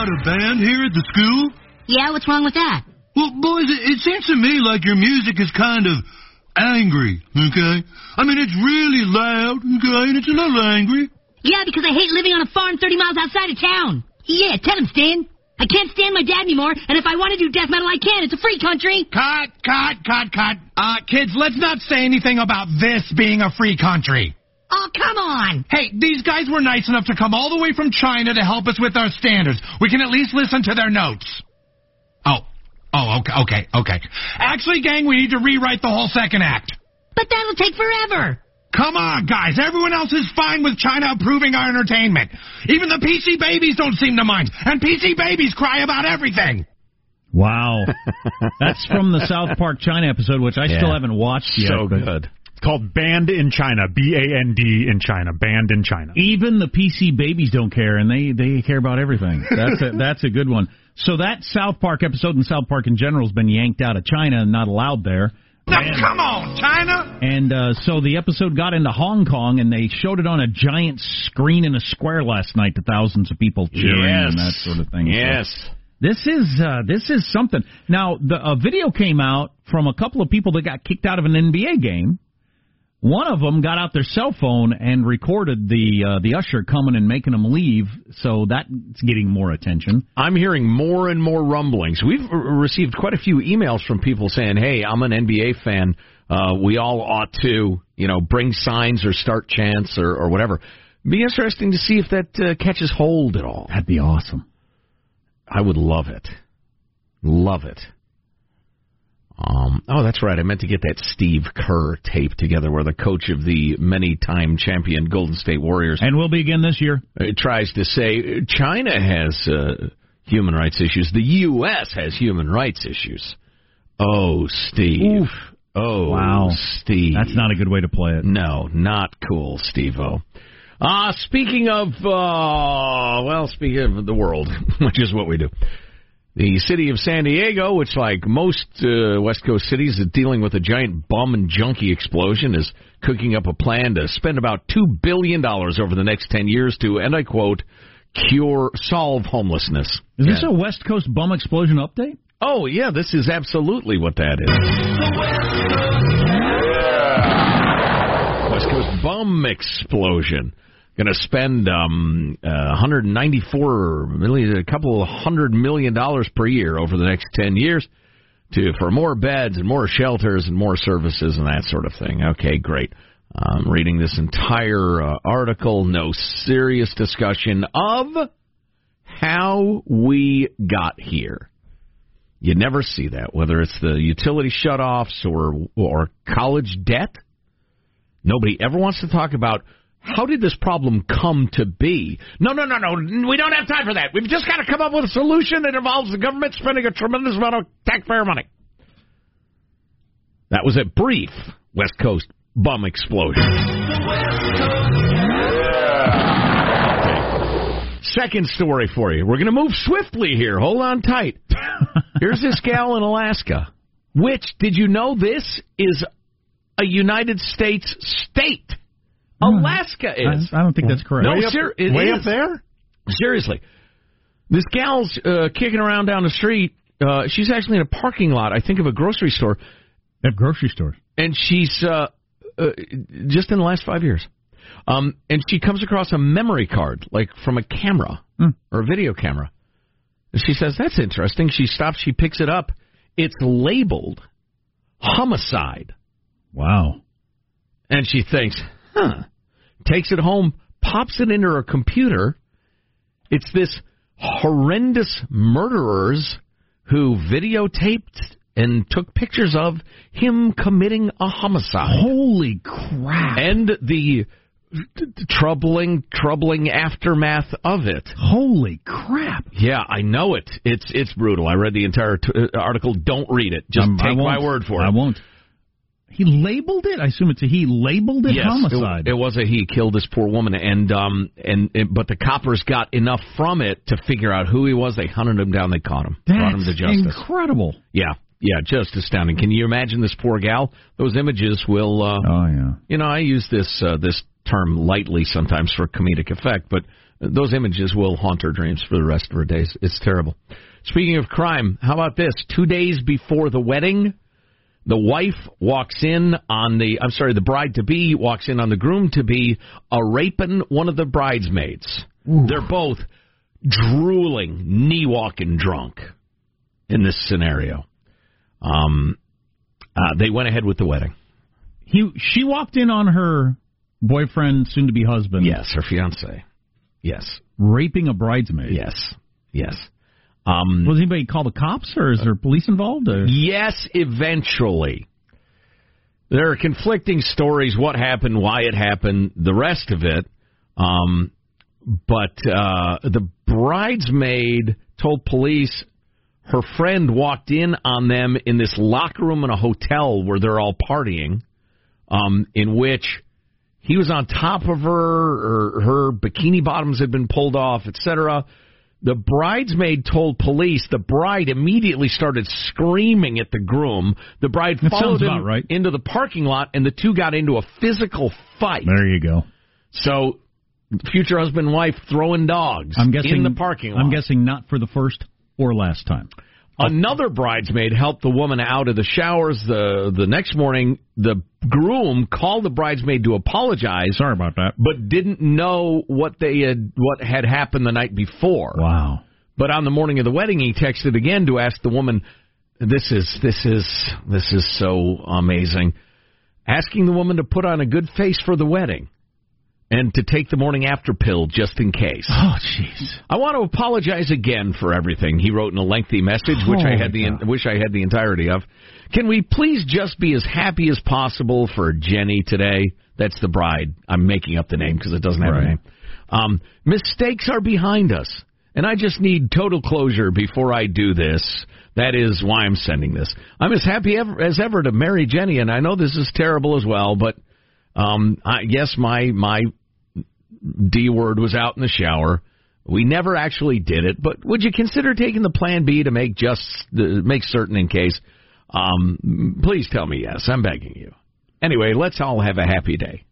understand you've got a band here at the school? Yeah, what's wrong with that? Well, boys, it, it seems to me like your music is kind of angry, okay? I mean, it's really loud, okay, and it's a little angry. Yeah, because I hate living on a farm 30 miles outside of town. Yeah, tell him, Stan. I can't stand my dad anymore, and if I want to do death metal, I can. It's a free country. Cut, cut, cut, cut. Uh, kids, let's not say anything about this being a free country. Oh, come on. Hey, these guys were nice enough to come all the way from China to help us with our standards. We can at least listen to their notes. Oh, oh, okay, okay, okay. Actually, gang, we need to rewrite the whole second act. But that'll take forever. Come on, guys. Everyone else is fine with China approving our entertainment. Even the PC babies don't seem to mind. And PC babies cry about everything. Wow. That's from the South Park China episode, which I Yeah. still haven't watched yet. So but good. It's called Banned in China. B A N D in China. Banned in China. Even the PC babies don't care, and they, they care about everything. That's a, that's a good one. So that South Park episode and South Park in general has been yanked out of China and not allowed there. Now, come on, China. And uh, so the episode got into Hong Kong, and they showed it on a giant screen in a square last night to thousands of people cheering Yes. and that sort of thing. So Yes. this is uh, this is something. Now the a video came out from a couple of people that got kicked out of an NBA game. One of them got out their cell phone and recorded the uh, the usher coming and making them leave. So that's getting more attention. I'm hearing more and more rumblings. We've received quite a few emails from people saying, "Hey, I'm an NBA fan. Uh, we all ought to, you know, bring signs or start chants or, or whatever." Be interesting to see if that uh, catches hold at all. That'd be awesome. I would love it. Love it. Um, oh, that's right. I meant to get that Steve Kerr tape together where the coach of the many-time champion Golden State Warriors And will be again this year. uh, tries to say China has uh, human rights issues. The U.S. has human rights issues. Oh, Steve. Oof. Oh, Wow. Steve. That's not a good way to play it. No, not cool, Steve-O. Uh, speaking of, uh, well, speaking of the world, which is what we do. The city of San Diego, which like most uh, West Coast cities is dealing with a giant bum and junkie explosion, is cooking up a plan to spend about $2 billion over the next 10 years to, and I quote, cure, solve homelessness. Is this Yeah. a West Coast bum explosion update? Oh, yeah, this is absolutely what that is. West Coast bum explosion. Going to spend um, uh, 194 million, a couple hundred million dollars per year over the next 10 years to for more beds and more shelters and more services and that sort of thing. Okay, great. Um, reading this entire uh, article, no serious discussion of how we got here. You never see that, whether it's the utility shutoffs or or college debt. Nobody ever wants to talk about how did this problem come to be. No, no, no, no. We don't have time for that. We've just got to come up with a solution that involves the government spending a tremendous amount of taxpayer money. That was a brief West Coast bum explosion. Second story for you. We're going to move swiftly here. Hold on tight. Here's this gal in Alaska, which, did you know this is a United States state? Alaska is. I, I don't think that's correct. No, Way up- ser- it way is. up there? Seriously. This gal's uh, kicking around down the street. Uh, she's actually in a parking lot, I think, of a grocery store, At grocery stores. and she's uh, uh, just in the last five years. Um, and she comes across a memory card, like from a camera Hmm. or a video camera. And she says, That's interesting. She stops, she picks it up. It's labeled homicide. Wow. And she thinks, huh. Takes it home, pops it into her computer. It's this horrendous murderers who videotaped and took pictures of him committing a homicide. Holy crap. And the troubling, troubling aftermath of it. Holy crap. Yeah, I know it. It's it's brutal. I read the entire t- uh, article. Don't read it. Just Um, take my word for it. I won't. He labeled it? I assume it's a he labeled it yes, homicide. It, it was a he killed this poor woman, and um and, and but the coppers got enough from it to figure out who he was. They hunted him down. They caught him. brought him to That's justice. incredible. yeah, yeah, just astounding. Can you imagine this poor gal? Those images will. Uh, Oh yeah. You know, I use this uh, this term lightly sometimes for comedic effect, but those images will haunt her dreams for the rest of her days. It's terrible. Speaking of crime, how about this? Two days before the wedding, the wife walks in on the I'm sorry, the bride to be walks in on the groom to be a raping one of the bridesmaids. They're both drooling, knee walking drunk in this scenario. Um, uh, they went ahead with the wedding. He she walked in on her boyfriend, soon to be husband. Yes, her fiance. Yes, raping a bridesmaid. yes, yes. Um, Was anybody call the cops, or is there police involved? Or? Yes, eventually. There are conflicting stories what happened, why it happened, the rest of it. Um, but uh, the bridesmaid told police her friend walked in on them in this locker room in a hotel where they're all partying, um, in which he was on top of her, or her bikini bottoms had been pulled off, etc. The bridesmaid told police the bride immediately started screaming at the groom. The bride That followed him right. into the parking lot, and the two got into a physical fight. There you go. So, future husband and wife throwing dogs I'm guessing in the parking lot. I'm guessing not for the first or last time. Another bridesmaid helped the woman out of the showers. The the next morning, the groom called the bridesmaid to apologize, Sorry about that. but didn't know what they had what had happened the night before. Wow. But on the morning of the wedding, he texted again to ask the woman, "This is this is this is so amazing," asking the woman to put on a good face for the wedding and to take the morning after pill just in case. Oh, jeez. I want to apologize again for everything he wrote in a lengthy message, which I had the Holy wish I had the entirety of. Can we please just be as happy as possible for Jenny today? That's the bride. I'm making up the name because it doesn't have a name. Um, mistakes are behind us, and I just need total closure before I do this. That is why I'm sending this. I'm as happy ever, as ever to marry Jenny, and I know this is terrible as well, but um, I guess my my D word was out in the shower. We never actually did it, but would you consider taking the plan B to make just uh, make certain in case? Um, please tell me yes. I'm begging you. Anyway, let's all have a happy day.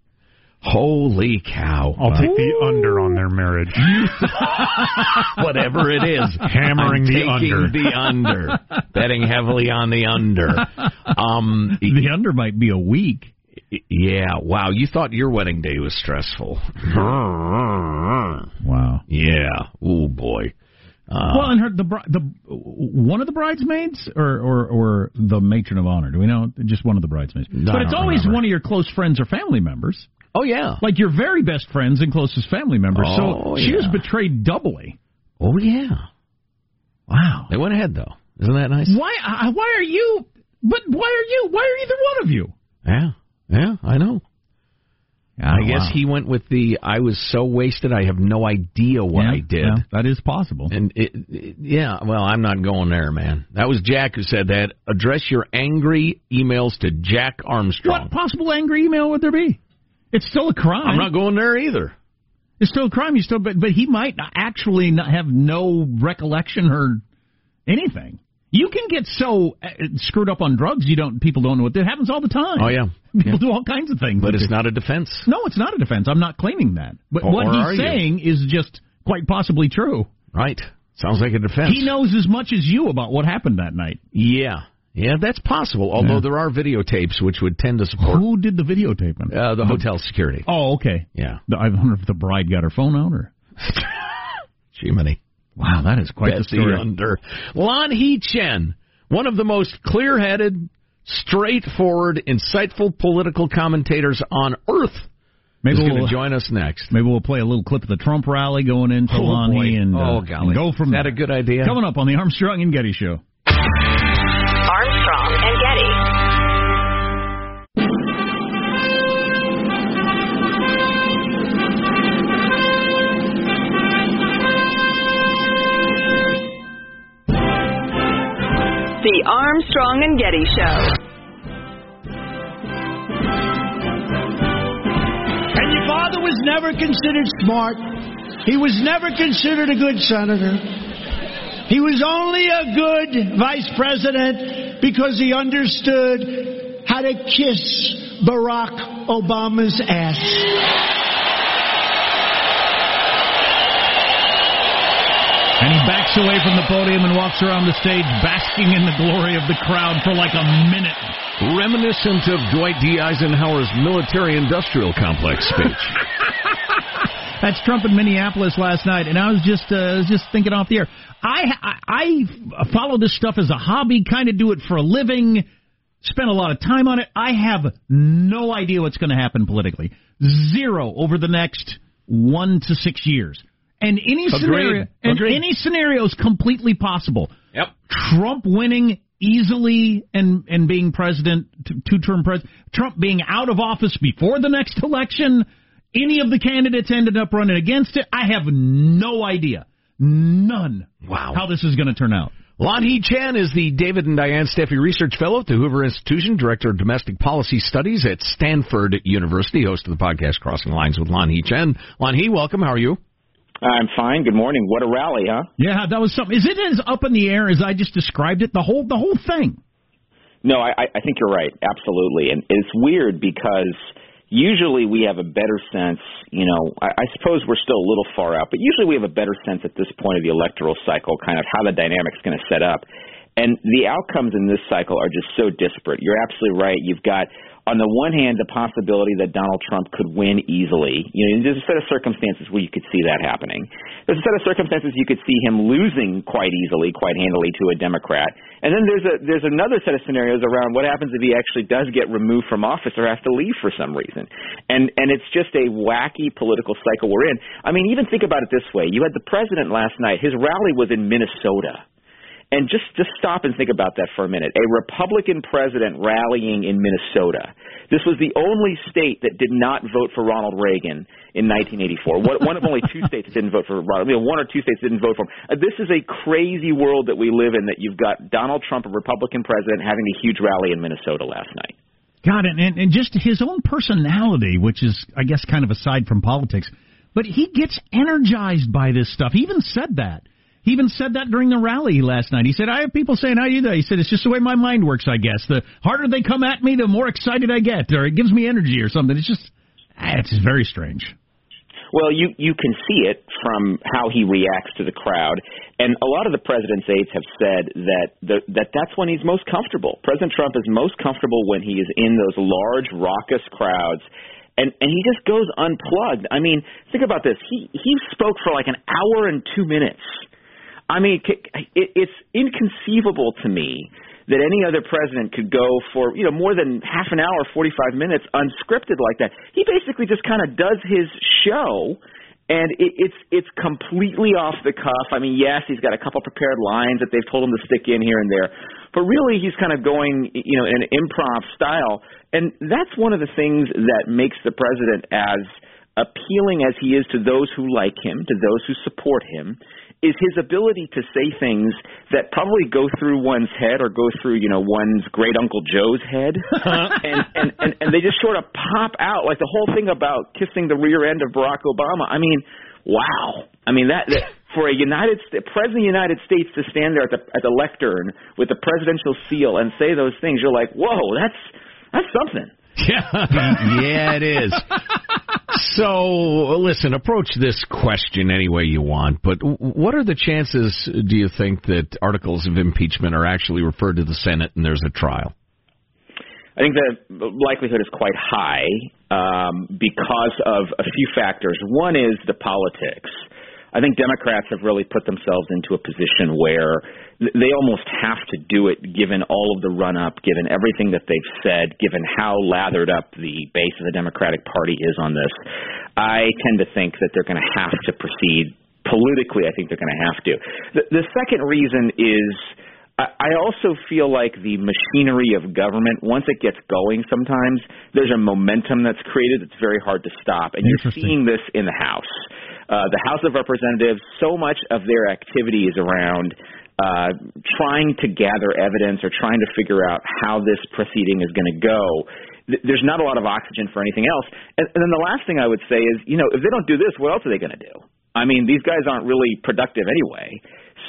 Holy cow! I'll take the under on their marriage. Whatever it is, Hammering I'm the taking under. the under, betting heavily on the under. Um, The under might be a week. Yeah, wow. You thought your wedding day was stressful. Wow. Yeah. Oh boy. Uh, well, and her the the one of the bridesmaids or or or the matron of honor. Do we know? Just one of the bridesmaids. but it's always remember. one of your close friends or family members, oh yeah. like your very best friends and closest family members. Oh, so she was betrayed doubly. Oh yeah. Wow. They went ahead though. Isn't that nice? Why? Uh, why are you? But why are you? Why are either one of you? Yeah. Yeah, I know. I oh, guess wow. he went with the I was so wasted I have no idea what Yeah, I did. yeah, that is possible. And it, it, yeah, well, I'm not going there, man. That was Jack who said that. Address your angry emails to Jack Armstrong. What possible angry email would there be? It's still a crime. I'm not going there either. It's still a crime. You still, but but he might actually not have no recollection or anything. You can get so uh, screwed up on drugs you don't. People don't know what that happens all the time. Oh yeah, people Yeah. do all kinds of things. but it's not a defense. No, it's not a defense. I'm not claiming that. But Or- what or he's you? saying is just quite possibly true. Right? Sounds like a defense. He knows as much as you about what happened that night. Yeah, yeah, that's possible. Although Yeah. there are videotapes which would tend to support Who did the videotaping? uh, the hotel security. Oh, okay. Yeah, The- I wonder if the bride got her phone out or. Jiminy. Wow, that is quite the Betsy story. under. Lanhee Chen, one of the most clear-headed, straightforward, insightful political commentators on earth, Maybe we'll, to join us next. maybe we'll play a little clip of the Trump rally going into Oh, Lanhee and, uh, Oh, golly. and go from Is that there. a good idea? Coming up on the Armstrong and Getty Show. The Armstrong and Getty Show. And your father was never considered smart. He was never considered a good senator. He was only a good vice president because he understood how to kiss Barack Obama's ass. And he backs away from the podium and walks around the stage, basking in the glory of the crowd for like a minute. Reminiscent of Dwight D. Eisenhower's military industrial complex speech. That's Trump in Minneapolis last night, and I was just uh, just thinking off the air. I, I I follow this stuff as a hobby, kind of do it for a living. Spend a lot of time on it. I have no idea what's going to happen politically. Zero over the next one to six years. And any Agreed. scenario, and Agreed. any scenario is completely possible. Yep. Trump winning easily and and being president, two term president. Trump being out of office before the next election. Any of the candidates ended up running against it. I have no idea, none. Wow. How this is going to turn out. Lon Hee Chan is the David and Diane Steffy Research Fellow at the Hoover Institution, Director of Domestic Policy Studies at Stanford University, host of the podcast Crossing Lines with Lanhee Chen. Lon Hee, welcome. How are you? I'm fine. Good morning. What a rally, huh? Yeah, that was something. Is it as up in the air as I just described it? The whole the whole thing. No, I, I think you're right. Absolutely. And it's weird because usually we have a better sense, you know, I, I suppose we're still a little far out, but usually we have a better sense at this point of the electoral cycle, kind of how the dynamic's going to set up. And the outcomes in this cycle are just so disparate. You're absolutely right. You've got, on the one hand, the possibility that Donald Trump could win easily. You know, there's a set of circumstances where you could see that happening. There's a set of circumstances you could see him losing quite easily, quite handily to a Democrat. And then there's a there's another set of scenarios around what happens if he actually does get removed from office or has to leave for some reason. And and it's just a wacky political cycle we're in. I mean, even think about it this way: you had the president last night. His rally was in Minnesota. And just just stop and think about that for a minute. A Republican president rallying in Minnesota. This was the only state that did not vote for Ronald Reagan in 1984. One, of only two states that didn't vote for Ronald. You know, one or two states didn't vote for him. Uh, this is a crazy world that we live in. That you've got Donald Trump, a Republican president, having a huge rally in Minnesota last night. God, and, and and just his own personality, which is, I guess, kind of aside from politics, but he gets energized by this stuff. He even said that. He even said that during the rally last night. He said, I have people saying, I do that? He said, it's just the way my mind works, I guess. The harder they come at me, the more excited I get, or it gives me energy or something. It's just, ah, it's very strange. Well, you you can see it from how he reacts to the crowd, and a lot of the president's aides have said that the, that that's when he's most comfortable. President Trump is most comfortable when he is in those large, raucous crowds, and and he just goes unplugged. I mean, think about this. He he spoke for like an hour and two minutes. I mean, it, it's inconceivable to me that any other president could go for you know more than half an hour, 45 minutes unscripted like that. He basically just kind of does his show, and it, it's it's completely off the cuff. I mean, yes, he's got a couple prepared lines that they've told him to stick in here and there, but really he's kind of going you know in an improv style, and that's one of the things that makes the president as appealing as he is to those who like him, to those who support him, is his ability to say things that probably go through one's head or go through, you know, one's great uncle Joe's head, uh-huh. and, and and and they just sort of pop out like the whole thing about kissing the rear end of Barack Obama. I mean, wow. I mean that. that for a United St- president of the United States to stand there at the at the lectern with the presidential seal and say those things, you're like, whoa, that's that's something. Yeah, yeah, it is. So, listen, approach this question any way you want, but what are the chances, do you think, that articles of impeachment are actually referred to the Senate and there's a trial? I think the likelihood is quite high um, because of a few factors. One is the politics. I think Democrats have really put themselves into a position where they almost have to do it given all of the run up, given everything that they've said, given how lathered up the base of the Democratic Party is on this. I tend to think that they're going to have to proceed politically. I think they're going to have to. The, the second reason is. I also feel like the machinery of government, once it gets going, sometimes there's a momentum that's created that's very hard to stop. And you're seeing this in the House. Uh, the House of Representatives, so much of their activity is around uh, trying to gather evidence or trying to figure out how this proceeding is going to go. There's not a lot of oxygen for anything else. And, and then the last thing I would say is, you know, if they don't do this, what else are they going to do? I mean, these guys aren't really productive anyway.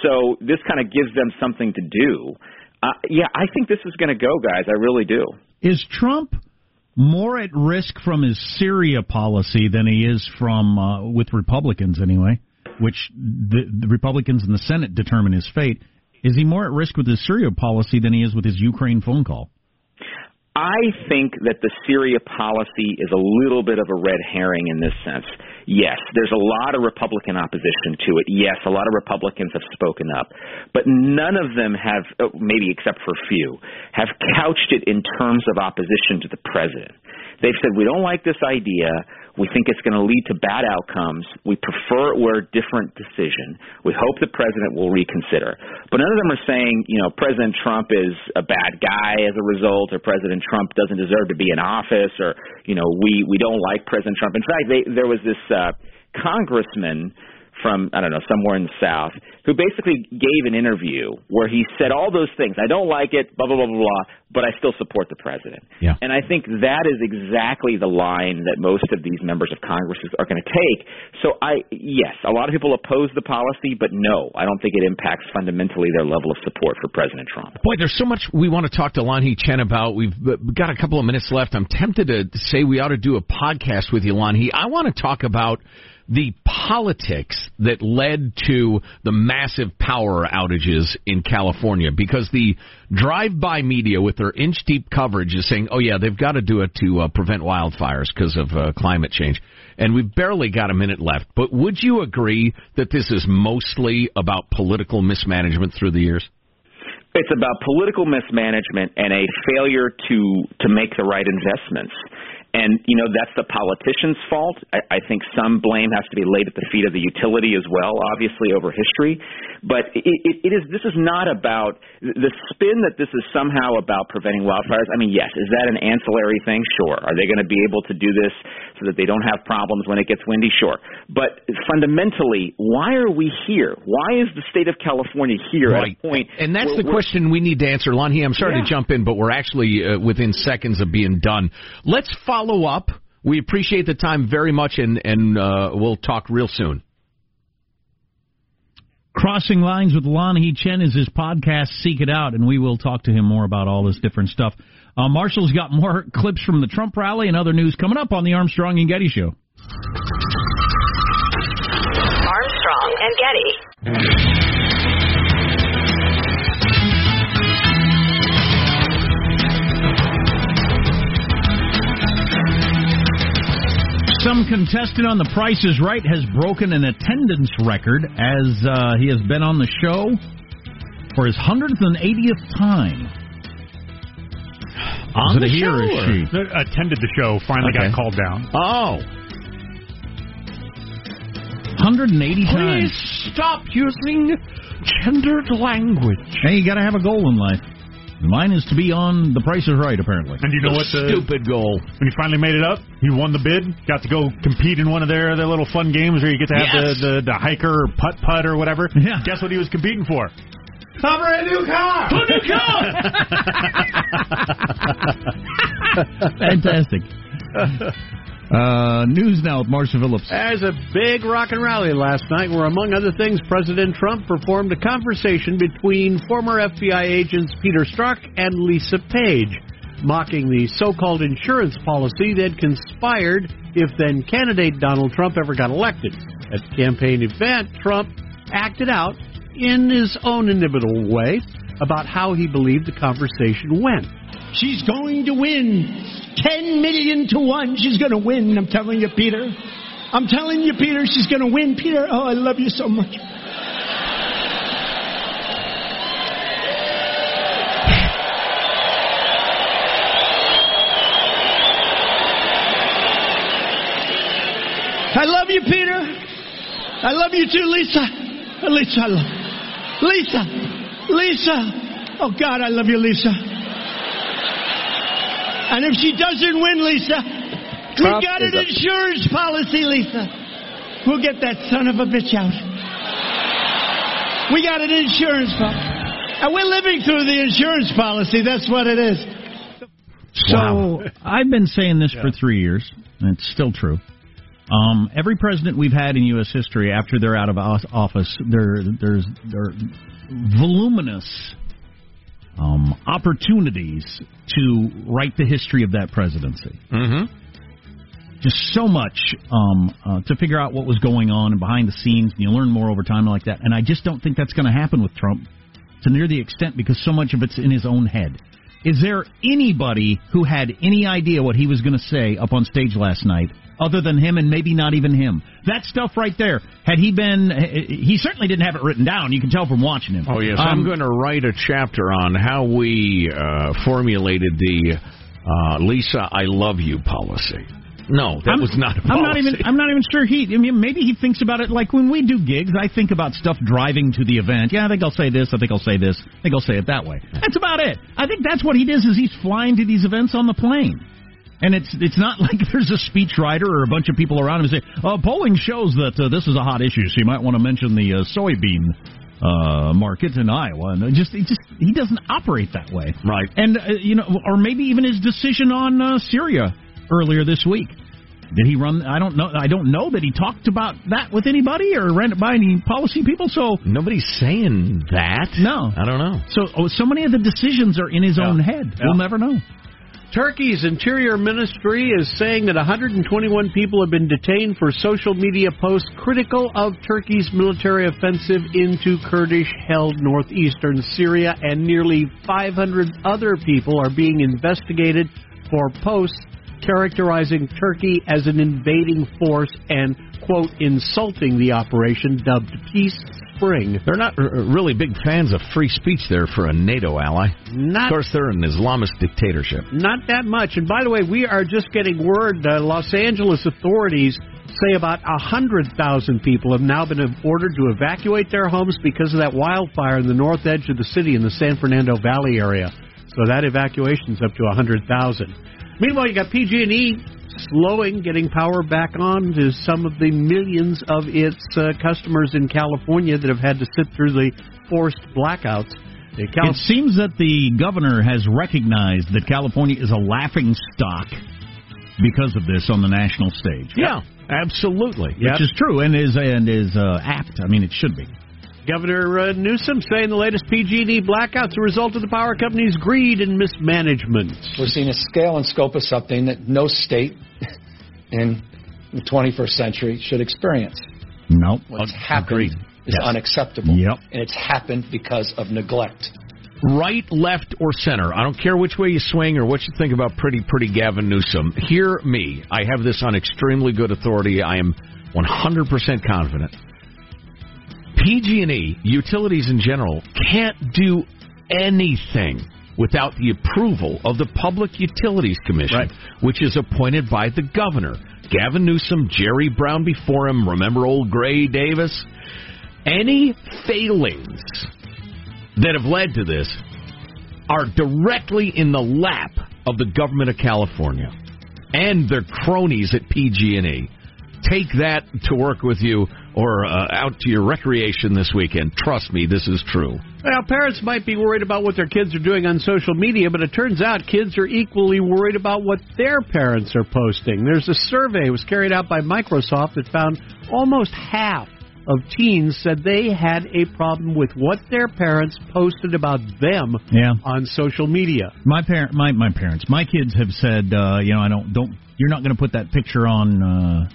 So this kind of gives them something to do. Uh, yeah, I think this is going to go, guys. I really do. Is Trump more at risk from his Syria policy than he is from uh, with Republicans anyway, which the, the Republicans in the Senate determine his fate. Is he more at risk with his Syria policy than he is with his Ukraine phone call? I think that the Syria policy is a little bit of a red herring in this sense. Yes, there's a lot of Republican opposition to it. Yes, a lot of Republicans have spoken up, but none of them have, oh, maybe except for a few, have couched it in terms of opposition to the president. They've said, we don't like this idea. We think it's going to lead to bad outcomes. We prefer it were a different decision. We hope the president will reconsider. But none of them are saying, you know, President Trump is a bad guy as a result, or President Trump doesn't deserve to be in office, or you know, we we don't like President Trump. In fact, they, there was this uh, congressman from I don't know somewhere in the South who basically gave an interview where he said all those things. I don't like it, blah blah blah blah blah, but I still support the president. Yeah. And I think that is exactly the line that most of these members of Congress are going to take. So I yes, a lot of people oppose the policy, but no, I don't think it impacts fundamentally their level of support for President Trump. Boy, there's so much we want to talk to Lanhee Chen about. We've uh, got a couple of minutes left. I'm tempted to say we ought to do a podcast with you, Lanhee. I want to talk about the politics that led to the massive power outages in California because the drive-by media with their inch-deep coverage is saying, "Oh yeah, they've got to do it to uh, prevent wildfires because of uh, climate change." And we've barely got a minute left. But would you agree that this is mostly about political mismanagement through the years? It's about political mismanagement and a failure to to make the right investments. And, you know, that's the politician's fault. I, I think some blame has to be laid at the feet of the utility as well, obviously, over history. But it, it, it is, this is not about the spin that this is somehow about preventing wildfires. I mean, yes, is that an ancillary thing? Sure. Are they going to be able to do this so that they don't have problems when it gets windy? Sure. But fundamentally, why are we here? Why is the state of California here right. at a point? And that's where, the question we need to answer, Lanhee, I'm sorry Yeah. to jump in, but we're actually uh, within seconds of being done. Let's follow up. We appreciate the time very much, and and uh, we'll talk real soon. Crossing Lines with Lanhee Chen is his podcast, Seek It Out, and we will talk to him more about all this different stuff. Uh, Marshall's got more clips from the Trump rally and other news coming up on the Armstrong and Getty Show. Armstrong and Getty. Some contestant on The Price is Right has broken an attendance record as uh, he has been on the show for his 180th time. On Is it the a he or show, is or- she? Attended the show, finally Okay. got called down. Oh, 180 please times. stop using gendered language. Hey, you got to have a goal in life. Mine is to be on The Price is Right, apparently. And you know what? The, Stupid goal. when he finally made it up, he won the bid. Got to go compete in one of their their little fun games where you get to have Yes. the, the the hiker or putt putt or whatever. Yeah. Guess what he was competing for? A brand new car. A new car. Fantastic. Uh, news now with Marcia Phillips. There's a big rock and rally last night where, among other things, President Trump performed a conversation between former FBI agents Peter Strzok and Lisa Page, mocking the so called insurance policy that conspired if then candidate Donald Trump ever got elected. At the campaign event, Trump acted out in his own inimitable way about how he believed the conversation went. She's going to win. 10 million to 1. She's going to win. I'm telling you, Peter. I'm telling you, Peter, she's going to win. Peter, oh, I love you so much. I love you, Peter. I love you too, Lisa. Lisa, I love Lisa. Lisa. Oh, God, I love you, Lisa. And if she doesn't win, Lisa, we Trump got an insurance policy, Lisa. We'll get that son of a bitch out. We got an insurance policy. And we're living through the insurance policy. That's what it is. So I've been saying this for three years, and it's still true. Um, every president we've had in U.S. history, after they're out of office, there there's they're voluminous um, opportunities to write the history of that presidency. Mm-hmm. Just so much um, uh, to figure out what was going on and behind the scenes, and you learn more over time like that. And I just don't think that's going to happen with Trump to near the extent because so much of it's in his own head. Is there anybody who had any idea what he was going to say up on stage last night other than him and maybe not even him? That stuff right there. Had he been, he certainly didn't have it written down. You can tell from watching him. Oh, yes. Um, I'm going to write a chapter on how we uh, formulated the uh, Lisa, I love you policy. No, that I'm, was not a I'm not even. I'm not even sure he. I mean, maybe he thinks about it like when we do gigs. I think about stuff driving to the event. Yeah, I think I'll say this. I think I'll say this. I think I'll say it that way. That's about it. I think that's what he does. Is he's flying to these events on the plane. And it's it's not like there's a speechwriter or a bunch of people around him say, uh, polling shows that uh, this is a hot issue, so you might want to mention the uh, soybean uh, market in Iowa. And just he just he doesn't operate that way. Right. And uh, you know, or maybe even his decision on uh, Syria earlier this week. Did he run? I don't know. I don't know that he talked about that with anybody or ran it by any policy people. So Nobody's saying that. No, I don't know. So oh, so many of the decisions are in his own head. We'll never know. Turkey's Interior Ministry is saying that 121 people have been detained for social media posts critical of Turkey's military offensive into Kurdish held northeastern Syria, and nearly 500 other people are being investigated for posts characterizing Turkey as an invading force and, quote, insulting the operation dubbed Peace Spring. They're not r- really big fans of free speech there for a NATO ally. Not of course, they're an Islamist dictatorship. Not that much. And by the way, we are just getting word uh, Los Angeles authorities say about a 100,000 people have now been ordered to evacuate their homes because of that wildfire in the north edge of the city in the San Fernando Valley area. So that evacuation's up to a 100,000. Meanwhile, you got PG&E slowing getting power back on to some of the millions of its uh, customers in California that have had to sit through the forced blackouts. The It seems that the governor has recognized that California is a laughing stock because of this on the national stage. Yeah, absolutely. Which is true and is and is uh, apt. I mean, it should be. Governor uh, Newsom saying the latest PG&E blackout's a result of the power company's greed and mismanagement. We're seeing a scale and scope of something that no state in the 21st century should experience. Nope. What's Ag- happened agreed. is Yes. unacceptable. Yep. And it's happened because of neglect. Right, left, or center. I don't care which way you swing or what you think about pretty, pretty Gavin Newsom. Hear me. I have this on extremely good authority. I am 100% confident. PG&E, utilities in general, can't do anything without the approval of the Public Utilities Commission, Right. which is appointed by the governor. Gavin Newsom, Jerry Brown before him, remember old Gray Davis? Any failings that have led to this are directly in the lap of the government of California and their cronies at PG&E. Take that to work with you or uh, out to your recreation this weekend. Trust me, this is true. Well, parents might be worried about what their kids are doing on social media, but it turns out kids are equally worried about what their parents are posting. There's a survey that was carried out by Microsoft that found almost half of teens said they had a problem with what their parents posted about them Yeah. on social media. My parent, my my parents, my kids have said, uh, you know, I don't don't. You're not going to put that picture on uh,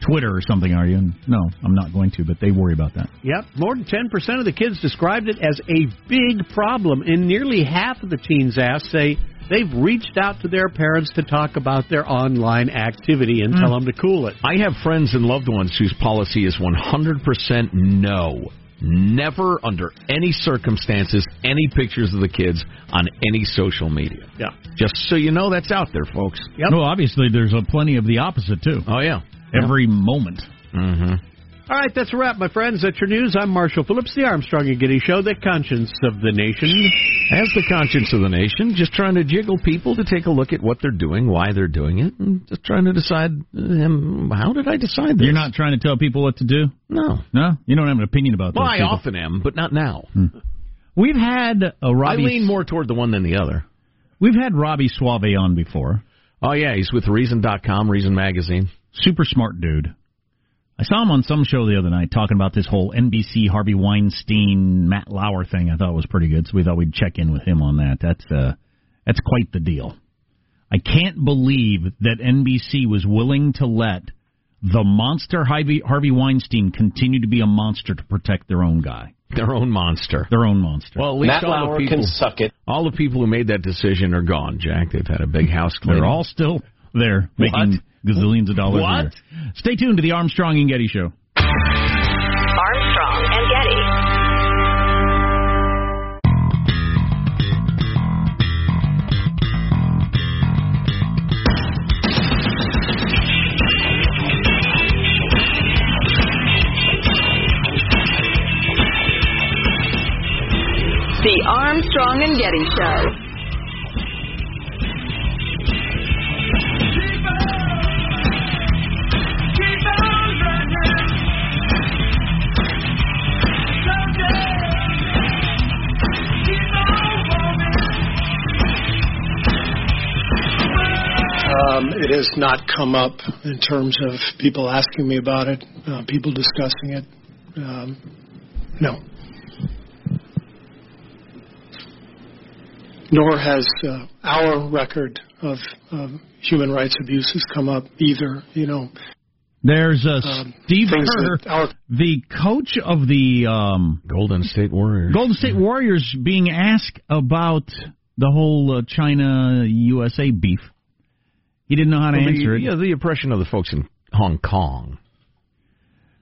Twitter or something, are you? And no, I'm not going to. But they worry about that. Yep, more than 10% of the kids described it as a big problem, and nearly half of the teens asked say they've reached out to their parents to talk about their online activity and tell mm. them to cool it. I have friends and loved ones whose policy is 100% no. Never, under any circumstances, any pictures of the kids on any social media. Yeah. Just so you know, that's out there, folks. Yep. No, obviously there's a plenty of the opposite too. Oh, yeah. Every moment. Mm-hmm. All right, that's a wrap, my friends. That's your news. I'm Marshall Phillips, the Armstrong and Getty Show, the conscience of the nation. As the conscience of the nation, just trying to jiggle people to take a look at what they're doing, why they're doing it, and just trying to decide, um, how did I decide this? You're not trying to tell people what to do. No. No, you don't have an opinion about this. Well, I people. often am, but not now. We've had a Robby. I lean more toward the one than the other. We've had Robby Soave on before. Oh, yeah, he's with Reason.com, Reason Magazine. Super smart dude. I saw him on some show the other night talking about this whole NBC Harvey Weinstein Matt Lauer thing. I thought was pretty good, so we thought we'd check in with him on that. That's uh, that's quite the deal. I can't believe that NBC was willing to let the monster Harvey, Harvey Weinstein continue to be a monster to protect their own guy. Their own monster. Their own monster. Well, at least Matt all Lauer the people, can suck it. All the people who made that decision are gone, Jack. They've had a big house cleaning. They're all still there making gazillions of dollars a What? year. Stay tuned to the Armstrong and Getty Show. Armstrong and Getty. The Armstrong and Getty Show. Um, it has not come up in terms of people asking me about it, uh, people discussing it. Um, no. Nor has uh, our record of of human rights abuses come up either. You know, There's uh, Um, Steve Kerr, our- the coach of the um, Golden State Warriors. Golden State Warriors, being asked about the whole uh, China USA beef. He didn't know how to Well, the- answer it. Yeah, the oppression of the folks in Hong Kong.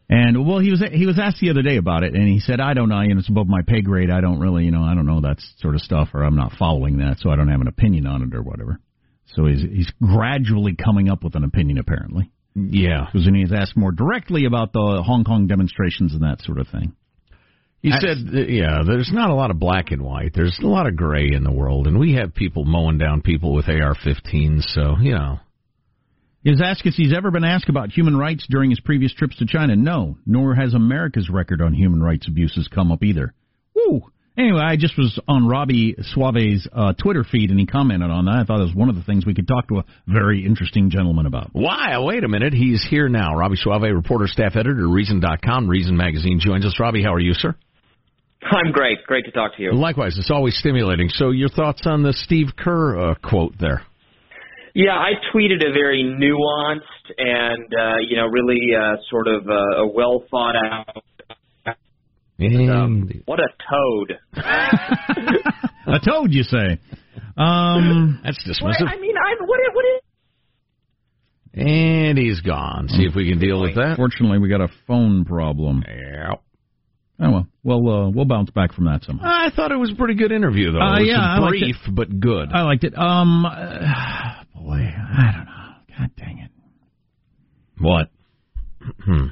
And well, he was he was asked the other day about it, and he said, "I don't know. You know, it's above my pay grade. I don't really, you know, I don't know that sort of stuff, or I'm not following that, so I don't have an opinion on it, or whatever." So he's he's gradually coming up with an opinion, apparently. Yeah. Because then he's asked more directly about the Hong Kong demonstrations and that sort of thing. He That's- said, yeah, there's not a lot of black and white. There's a lot of gray in the world, and we have people mowing down people with AR-15s. So you know, He was asked if he's ever been asked about human rights during his previous trips to China. No, nor has America's record on human rights abuses come up either. Woo! Anyway, I just was on Robby Soave's uh, Twitter feed, and he commented on that. I thought it was one of the things we could talk to a very interesting gentleman about. why? Wait a minute, he's here now. Robby Soave, reporter, staff editor, Reason.com, Reason Magazine joins us. Robby, how are you, sir? I'm great. Great to talk to you. Likewise, it's always stimulating. So, your thoughts on the Steve Kerr uh, quote there? Yeah, I tweeted a very nuanced and uh, you know really uh, sort of uh, a well thought out. And What a toad! a toad, you say? Um, that's Well, dismissive. I mean, I what what is And he's gone. See if we can deal with that. Fortunately, we got a phone problem. Yeah. Oh well, well, uh, we'll bounce back from that somehow. I thought it was a pretty good interview, though. Uh, it was yeah, brief but good. I liked it. Um, uh, boy, I don't know. God dang it. What? Hmm.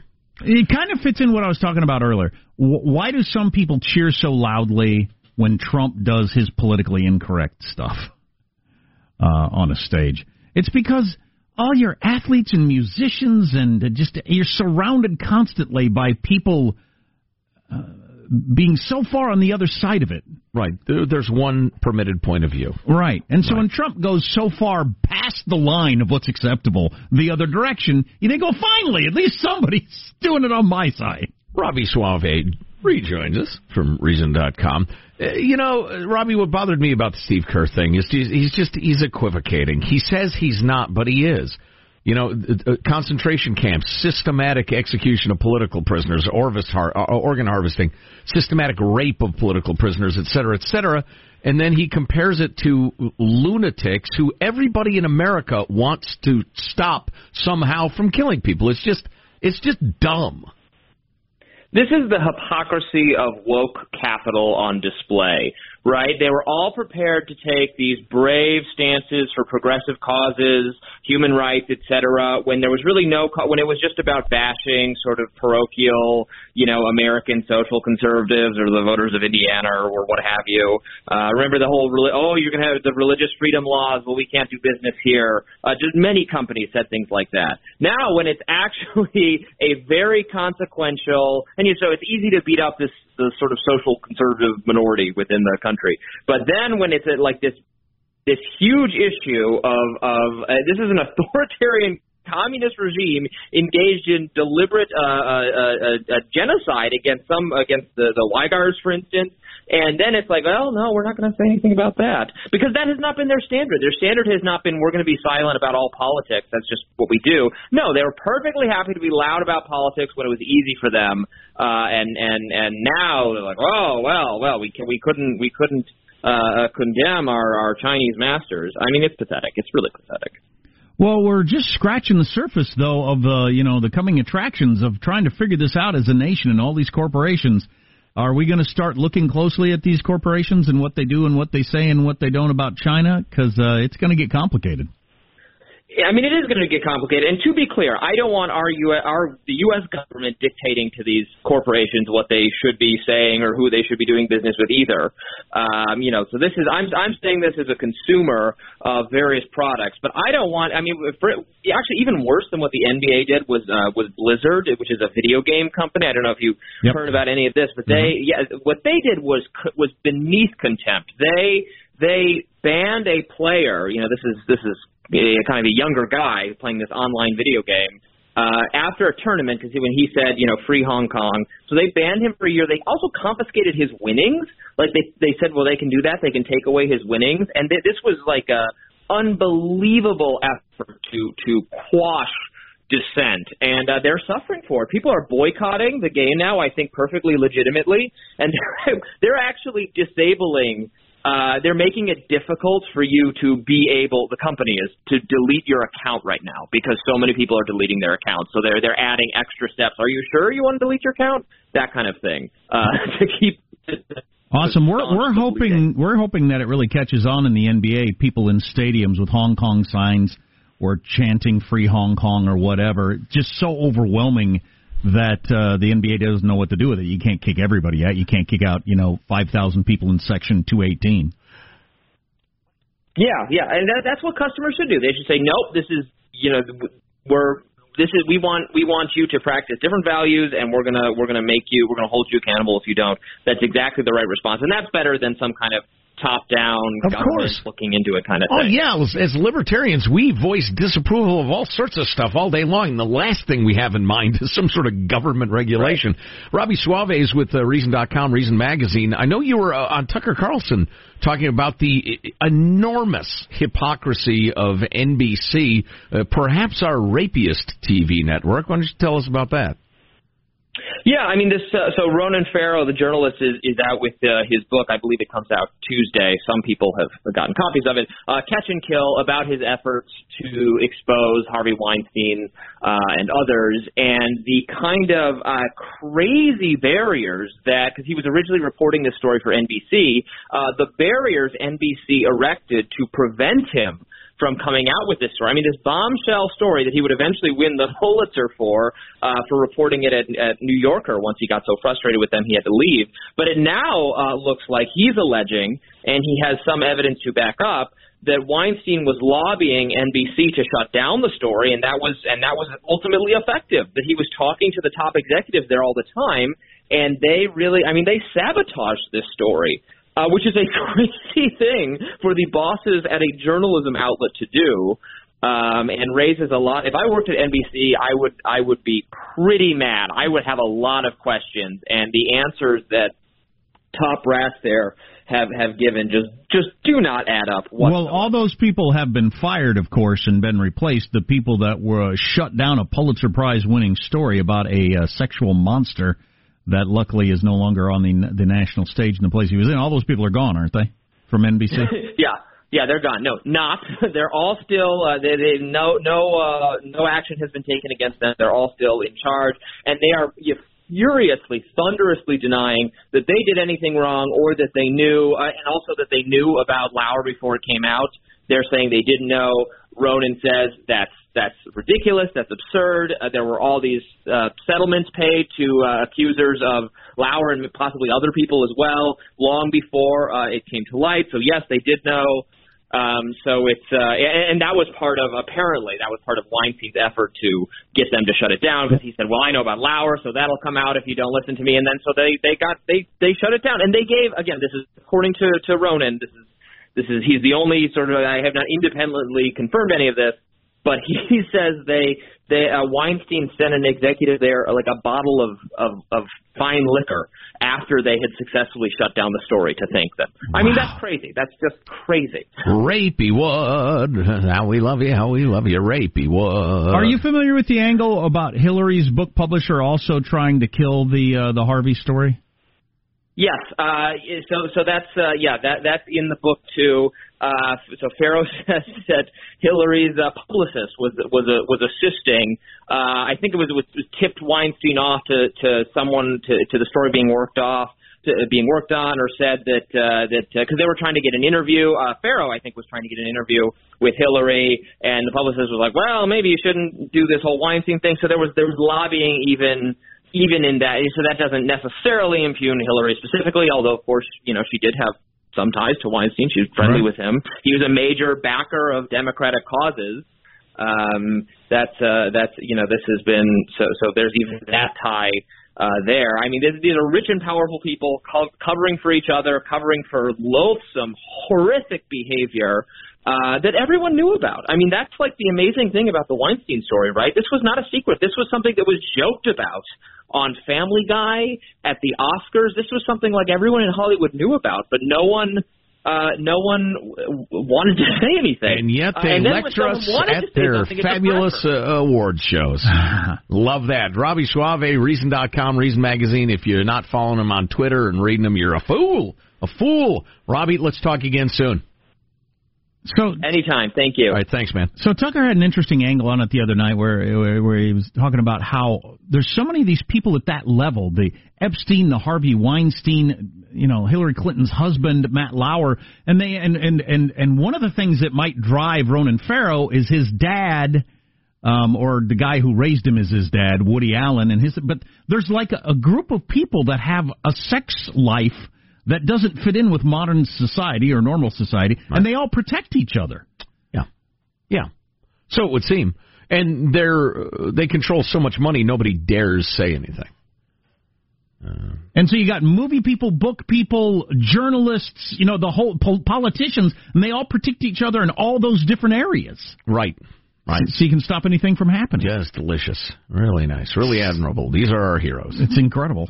It kind of fits in what I was talking about earlier. W- why do some people cheer so loudly when Trump does his politically incorrect stuff uh, on a stage? It's because all your athletes and musicians and just you're surrounded constantly by people uh, being so far on the other side of it. Right. There, there's one permitted point of view. Right. And so when Trump goes so far past the line of what's acceptable the other direction, you think, oh, finally, at least somebody's doing it on my side. Robby Soave rejoins us from Reason.com. Uh, you know, uh, Robby, what bothered me about the Steve Kerr thing is he's, he's just he's equivocating. He says he's not, but he is. You know, uh, uh, concentration camps, systematic execution of political prisoners, har- uh, organ harvesting, systematic rape of political prisoners, et cetera, et cetera. And then he compares it to lunatics who everybody in America wants to stop somehow from killing people. It's just, it's just dumb. This is the hypocrisy of woke capital on display, right? They were all prepared to take these brave stances for progressive causes, human rights, etc. When there was really no, when it was just about bashing sort of parochial, you know, American social conservatives or the voters of Indiana or, or what have you. Uh, remember the whole, oh, you're going to have the religious freedom laws. Well, we can't do business here. Uh, just many companies said things like that. Now, when it's actually a very consequential, and you, so it's easy to beat up this the sort of social conservative minority within the country. But then when it's at like this this huge issue of of uh, this is an authoritarian communist regime engaged in deliberate uh, uh, uh, uh, genocide against some against the the Uigurs, for instance. And then it's like, well, no, we're not going to say anything about that because that has not been their standard. Their standard has not been we're going to be silent about all politics. That's just what we do. No, they were perfectly happy to be loud about politics when it was easy for them. Uh, and and and now they're like, oh well, well, we can, we couldn't we couldn't uh, condemn our our Chinese masters. I mean, it's pathetic. It's really pathetic. Well, we're just scratching the surface, though, of the you know the coming attractions of trying to figure this out as a nation and all these corporations. Are we going to start looking closely at these corporations and what they do and what they say and what they don't about China? Because uh, it's going to get complicated. I mean, it is going to get complicated. And to be clear, I don't want our U.S. our the U.S. government dictating to these corporations what they should be saying or who they should be doing business with either. Um, you know, so this is I'm I'm saying this as a consumer of various products, but I don't want. I mean, for, actually, even worse than what the NBA did was uh, was Blizzard, which is a video game company. I don't know if you Yep. heard about any of this, but they Mm-hmm. yeah, what they did was was beneath contempt. They they banned a player. You know, this is this is kind of a younger guy playing this online video game. Uh, after a tournament, because when he said, you know, free Hong Kong, so they banned him for a year. They also confiscated his winnings. Like they they said, well, they can do that. They can take away his winnings, and th- this was like a unbelievable effort to to quash dissent, and uh, they're suffering for it. People are boycotting the game now, I think, perfectly legitimately, and they're, they're actually disabling. Uh, they're making it difficult for you to be able. The company is to delete your account right now because so many people are deleting their accounts. So they're they're adding extra steps. Are you sure you want to delete your account? That kind of thing uh, to keep. Awesome. We're we're hoping we're hoping that it really catches on in the NBA. People in stadiums with Hong Kong signs or chanting "Free Hong Kong" or whatever. Just so overwhelming that uh, the NBA doesn't know what to do with it. You can't kick everybody out. You can't kick out you know five thousand people in Section two eighteen. Yeah, yeah, and that, that's what customers should do. They should say, nope, this is you know we're this is we want we want you to practice different values, and we're gonna we're gonna make you we're gonna hold you accountable if you don't. That's exactly the right response, and that's better than some kind of top down Of government course. looking into it kind of thing. Oh yeah, as, as libertarians, we voice disapproval of all sorts of stuff all day long. And The last thing we have in mind is some sort of government regulation. Robby Soave is with uh, Reason.com, Reason Magazine. I know you were uh, on Tucker Carlson talking about the enormous hypocrisy of NBC, uh, perhaps our rapiest TV network. Why don't you tell us about that? Yeah, I mean this. Uh, so Ronan Farrow, the journalist, is is out with uh, his book. I believe it comes out Tuesday. Some people have gotten copies of it. Uh, Catch and Kill about his efforts to expose Harvey Weinstein uh, and others, and the kind of uh, crazy barriers that because he was originally reporting this story for NBC, uh, the barriers NBC erected to prevent him from coming out with this story. I mean, this bombshell story that he would eventually win the Pulitzer for uh, for reporting it at, at New Yorker once he got so frustrated with them he had to leave. But it now uh, looks like he's alleging, and he has some evidence to back up that Weinstein was lobbying NBC to shut down the story, and that was and that was ultimately effective. That he was talking to the top executives there all the time, and they really, I mean, they sabotaged this story uh, which is a crazy thing for the bosses at a journalism outlet to do, um, and raises a lot. If I worked at NBC, I would I would be pretty mad. I would have a lot of questions, and the answers that top brass there have have given just just do not add up. Well, all those people have been fired, of course, and been replaced. The people that were shut down a Pulitzer Prize winning story about a uh, sexual monster that luckily is no longer on the the national stage in the place he was in. All those people are gone, aren't they? From NBC. yeah. Yeah, they're gone. No, not. They're all still. Uh, they, they no no uh, no action has been taken against them. They're all still in charge, and they are you furiously, thunderously denying that they did anything wrong or that they knew, uh, and also that they knew about Lauer before it came out. They're saying they didn't know. Ronan says that's that's ridiculous. That's absurd. Uh, there were all these uh, settlements paid to uh, accusers of Lauer and possibly other people as well long before uh, it came to light. So yes, they did know. Um, so it's uh, and, and that was part of apparently that was part of Weinstein's effort to get them to shut it down because he said, well, I know about Lauer, so that'll come out if you don't listen to me. And then so they they got they they shut it down and they gave again. This is according to to Ronan. This is this is he's the only sort of I have not independently confirmed any of this. But he says they they uh, Weinstein sent an executive there like a bottle of, of of fine liquor after they had successfully shut down the story to thank them. I mean that's crazy. That's just crazy. Rapey Wood, how we love you, how we love you, Rapey Wood. Are you familiar with the angle about Hillary's book publisher also trying to kill the uh, the Harvey story? Yes. Uh, so so that's uh, yeah that that's in the book too. Uh, so Farrow says that Hillary's uh, publicist was was a, was assisting. Uh, I think it was, was tipped Weinstein off to to someone to to the story being worked off. To, uh, being worked on, or said that uh, that because uh, they were trying to get an interview. Uh, Farrow, I think, was trying to get an interview with Hillary, and the publicist was like, "Well, maybe you shouldn't do this whole Weinstein thing." So there was there was lobbying even even in that. So that doesn't necessarily impugn Hillary specifically, although of course you know she did have some ties to Weinstein. She was friendly right. with him. He was a major backer of Democratic causes. Um, that's uh, that's you know this has been so so there's even that tie uh, there. I mean these, these are rich and powerful people co- covering for each other, covering for loathsome, horrific behavior. Uh, that everyone knew about. I mean, that's like the amazing thing about the Weinstein story, right? This was not a secret. This was something that was joked about on Family Guy, at the Oscars. This was something like everyone in Hollywood knew about, but no one uh, no one wanted to say anything. And yet they uh, lecture us at their fabulous uh, award shows. Love that. Robby Soave, Reason.com, Reason Magazine. If you're not following them on Twitter and reading them, you're a fool. A fool. Robby, let's talk again soon. So anytime, thank you. All right, thanks, man. So Tucker had an interesting angle on it the other night, where where, where he was talking about how there's so many of these people at that level, the Epstein, the Harvey Weinstein, you know, Hillary Clinton's husband, Matt Lauer, and they and and and and one of the things that might drive Ronan Farrow is his dad. Um, or the guy who raised him is his dad, Woody Allen, and his. But there's like a, a group of people that have a sex life that doesn't fit in with modern society or normal society, right. and they all protect each other. Yeah, yeah. So it would seem, and they're they control so much money, nobody dares say anything. Uh, and so you got movie people, book people, journalists, you know, the whole po- politicians, and they all protect each other in all those different areas. Right. Right. So you can stop anything from happening. Just delicious. Really nice. Really admirable. These are our heroes. It's incredible.